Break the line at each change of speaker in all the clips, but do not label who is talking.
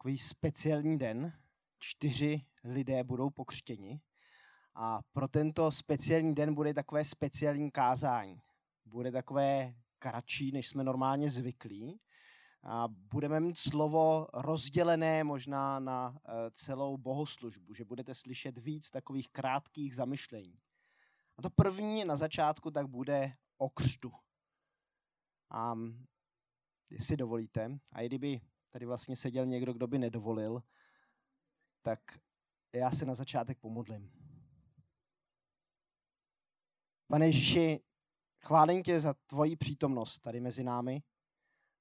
takový speciální den. Čtyři lidé budou pokřtěni. A pro tento speciální den bude takové speciální kázání. Bude takové kratší, než jsme normálně zvyklí. A budeme mít slovo rozdělené možná na eh, celou bohoslužbu, že budete slyšet víc takových krátkých zamyšlení. A to první na začátku tak bude o křtu. A jestli dovolíte, a i kdyby tady vlastně seděl někdo, kdo by nedovolil, tak já se na začátek pomodlím. Pane Ježíši, chválím tě za tvoji přítomnost tady mezi námi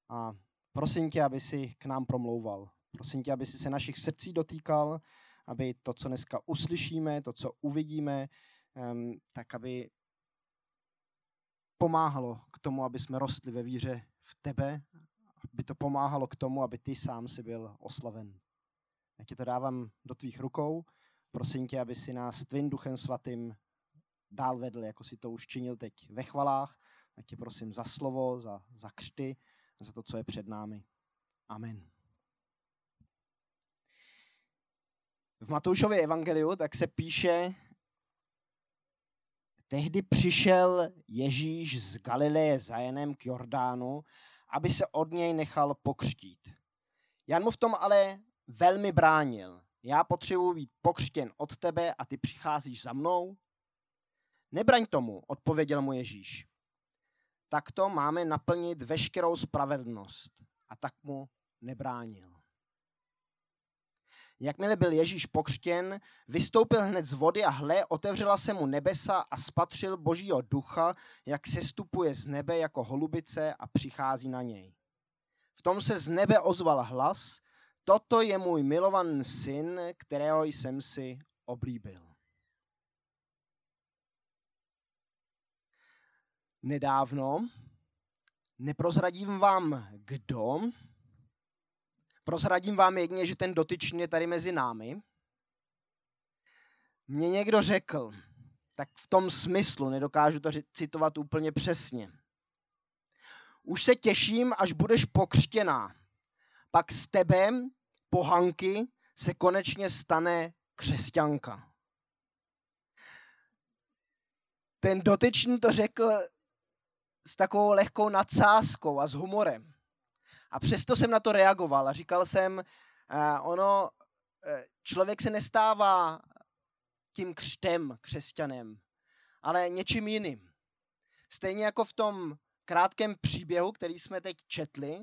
a prosím tě, aby si k nám promlouval. Prosím tě, aby si se našich srdcí dotýkal, aby to, co dneska uslyšíme, to, co uvidíme, tak aby pomáhalo k tomu, aby jsme rostli ve víře v tebe, aby to pomáhalo k tomu, aby ty sám si byl oslaven. Já ti to dávám do tvých rukou, prosím tě, aby si nás tvým duchem svatým dál vedl, jako si to už činil teď ve chvalách. Tak tě prosím za slovo, za, za křty, za to, co je před námi. Amen. V Matoušově evangeliu tak se píše, tehdy přišel Ježíš z Galileje za Janem k Jordánu, aby se od něj nechal pokřtít. Jan mu v tom ale velmi bránil. Já potřebuji být pokřtěn od tebe a ty přicházíš za mnou? Nebraň tomu, odpověděl mu Ježíš. Takto máme naplnit veškerou spravedlnost. A tak mu nebránil. Jakmile byl Ježíš pokřtěn, vystoupil hned z vody a hle, otevřela se mu nebesa a spatřil božího ducha, jak se stupuje z nebe jako holubice a přichází na něj. V tom se z nebe ozval hlas, toto je můj milovaný syn, kterého jsem si oblíbil. Nedávno, neprozradím vám kdo, Prozradím vám jedině, že ten dotyčný je tady mezi námi. Mně někdo řekl, tak v tom smyslu, nedokážu to citovat úplně přesně. Už se těším, až budeš pokřtěná. Pak s tebe, pohanky, se konečně stane křesťanka. Ten dotyčný to řekl s takovou lehkou nadsázkou a s humorem. A přesto jsem na to reagoval a říkal jsem, uh, ono, uh, člověk se nestává tím křtem, křesťanem, ale něčím jiným. Stejně jako v tom krátkém příběhu, který jsme teď četli,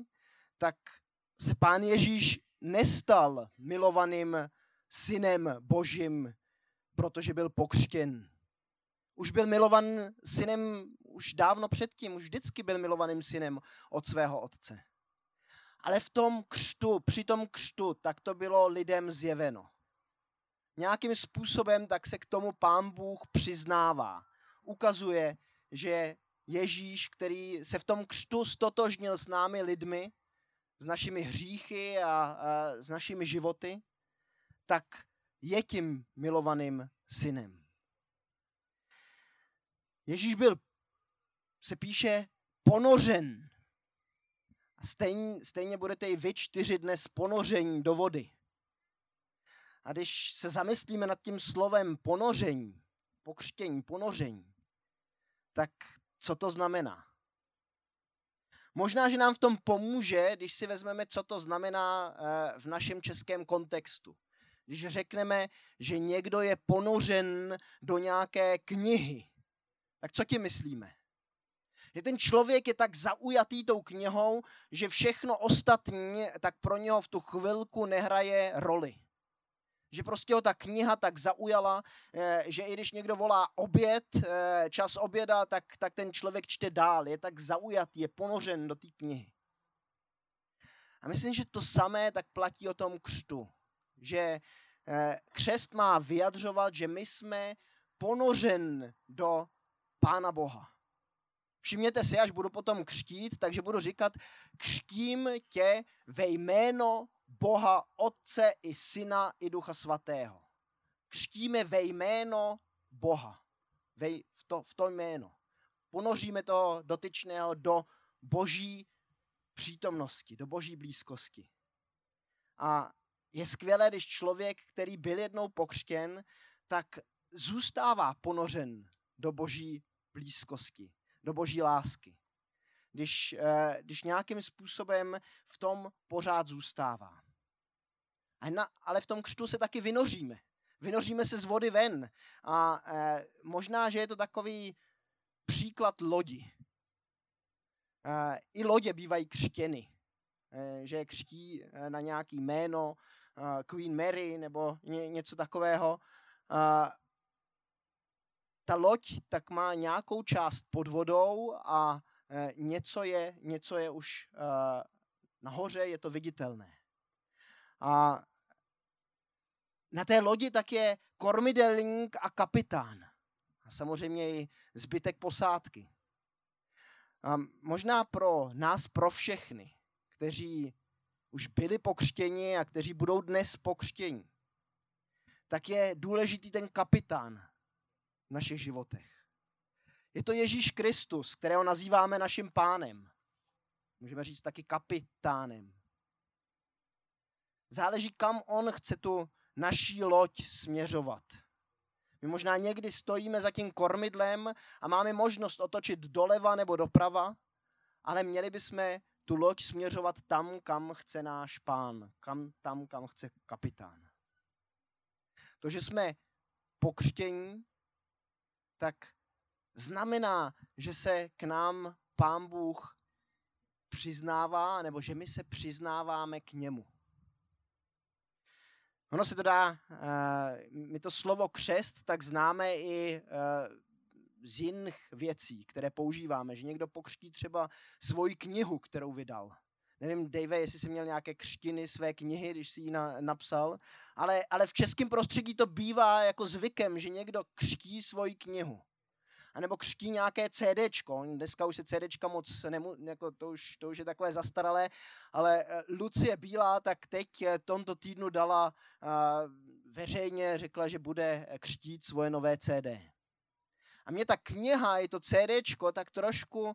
tak se pán Ježíš nestal milovaným synem božím, protože byl pokřtěn. Už byl milovan synem už dávno předtím, už vždycky byl milovaným synem od svého otce. Ale v tom křtu, při tom křtu, tak to bylo lidem zjeveno. Nějakým způsobem tak se k tomu pán Bůh přiznává. Ukazuje, že Ježíš, který se v tom křtu stotožnil s námi lidmi, s našimi hříchy a, a s našimi životy, tak je tím milovaným synem. Ježíš byl, se píše, ponořen a stejně, stejně budete i vy čtyři dnes ponoření do vody. A když se zamyslíme nad tím slovem ponoření, pokřtění, ponoření, tak co to znamená? Možná, že nám v tom pomůže, když si vezmeme, co to znamená eh, v našem českém kontextu. Když řekneme, že někdo je ponořen do nějaké knihy, tak co ti myslíme? Že ten člověk je tak zaujatý tou knihou, že všechno ostatní tak pro něho v tu chvilku nehraje roli. Že prostě ho ta kniha tak zaujala, eh, že i když někdo volá oběd, eh, čas oběda, tak, tak ten člověk čte dál. Je tak zaujatý, je ponořen do té knihy. A myslím, že to samé tak platí o tom křtu. Že eh, křest má vyjadřovat, že my jsme ponořen do Pána Boha. Všimněte si, až budu potom křtít, takže budu říkat, křtím tě ve jméno Boha Otce i Syna i Ducha Svatého. Křtíme ve jméno Boha. Ve, v, to, v to jméno. Ponoříme toho dotyčného do boží přítomnosti, do boží blízkosti. A je skvělé, když člověk, který byl jednou pokřtěn, tak zůstává ponořen do boží blízkosti, do boží lásky. Když, eh, když nějakým způsobem v tom pořád zůstává. Na, ale v tom křtu se taky vynoříme. Vynoříme se z vody ven. A e, možná, že je to takový příklad lodi. E, I lodě bývají křtěny. Že je křtí na nějaký jméno, Queen Mary nebo ně, něco takového. Ta loď tak má nějakou část pod vodou a e, něco, je, něco je už e, nahoře, je to viditelné. A na té lodi tak je kormidelník a kapitán. A samozřejmě i zbytek posádky. A možná pro nás, pro všechny, kteří už byli pokřtěni a kteří budou dnes pokřtěni, tak je důležitý ten kapitán v našich životech. Je to Ježíš Kristus, kterého nazýváme naším pánem. Můžeme říct taky kapitánem. Záleží, kam on chce tu naší loď směřovat. My možná někdy stojíme za tím kormidlem a máme možnost otočit doleva nebo doprava, ale měli bychom tu loď směřovat tam, kam chce náš pán, kam, tam, kam chce kapitán. To, že jsme pokřtění, tak znamená, že se k nám pán Bůh přiznává, nebo že my se přiznáváme k němu. Ono se to dá, uh, my to slovo křest tak známe i uh, z jiných věcí, které používáme, že někdo pokřtí třeba svoji knihu, kterou vydal. Nevím, Dave, jestli jsi měl nějaké křtiny své knihy, když jsi ji na, napsal, ale, ale v českém prostředí to bývá jako zvykem, že někdo křtí svoji knihu anebo křtí nějaké CDčko. Dneska už se CDčka moc nemu, jako to, už, to už je takové zastaralé, ale eh, Lucie Bílá tak teď eh, tomto týdnu dala uh, veřejně, řekla, že bude křtít svoje nové CD. A mě ta kniha, i to CDčko, tak trošku uh,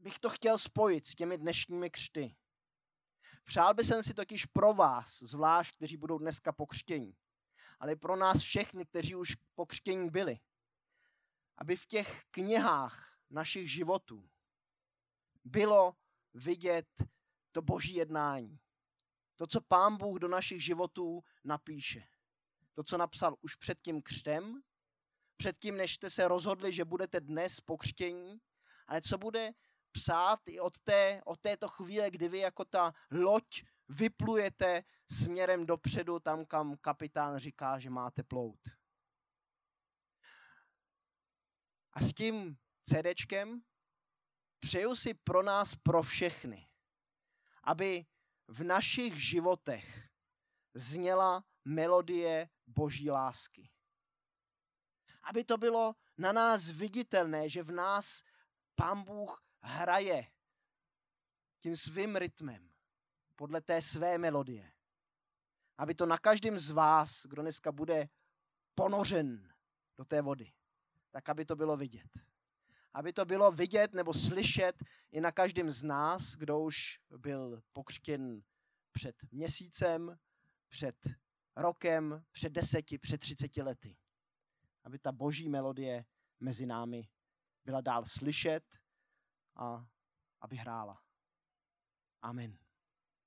bych to chtěl spojit s těmi dnešními křty. Přál bych si totiž pro vás, zvlášť, kteří budou dneska pokřtění, ale pro nás všechny, kteří už pokřtění byli, aby v těch knihách našich životů bylo vidět to boží jednání. To, co pán Bůh do našich životů napíše. To, co napsal už před tím křtem, předtím, než jste se rozhodli, že budete dnes pokřtění, ale co bude psát i od, té, od této chvíle, kdy vy jako ta loď vyplujete směrem dopředu, tam, kam kapitán říká, že máte plout. A s tím CDčkem přeju si pro nás, pro všechny, aby v našich životech zněla melodie boží lásky. Aby to bylo na nás viditelné, že v nás pán Bůh hraje tím svým rytmem, podle té své melodie. Aby to na každém z vás, kdo dneska bude ponořen do té vody, tak aby to bylo vidět. Aby to bylo vidět nebo slyšet i na každém z nás, kdo už byl pokřtěn před měsícem, před rokem, před deseti, před třiceti lety. Aby ta boží melodie mezi námi byla dál slyšet a aby hrála. Amen.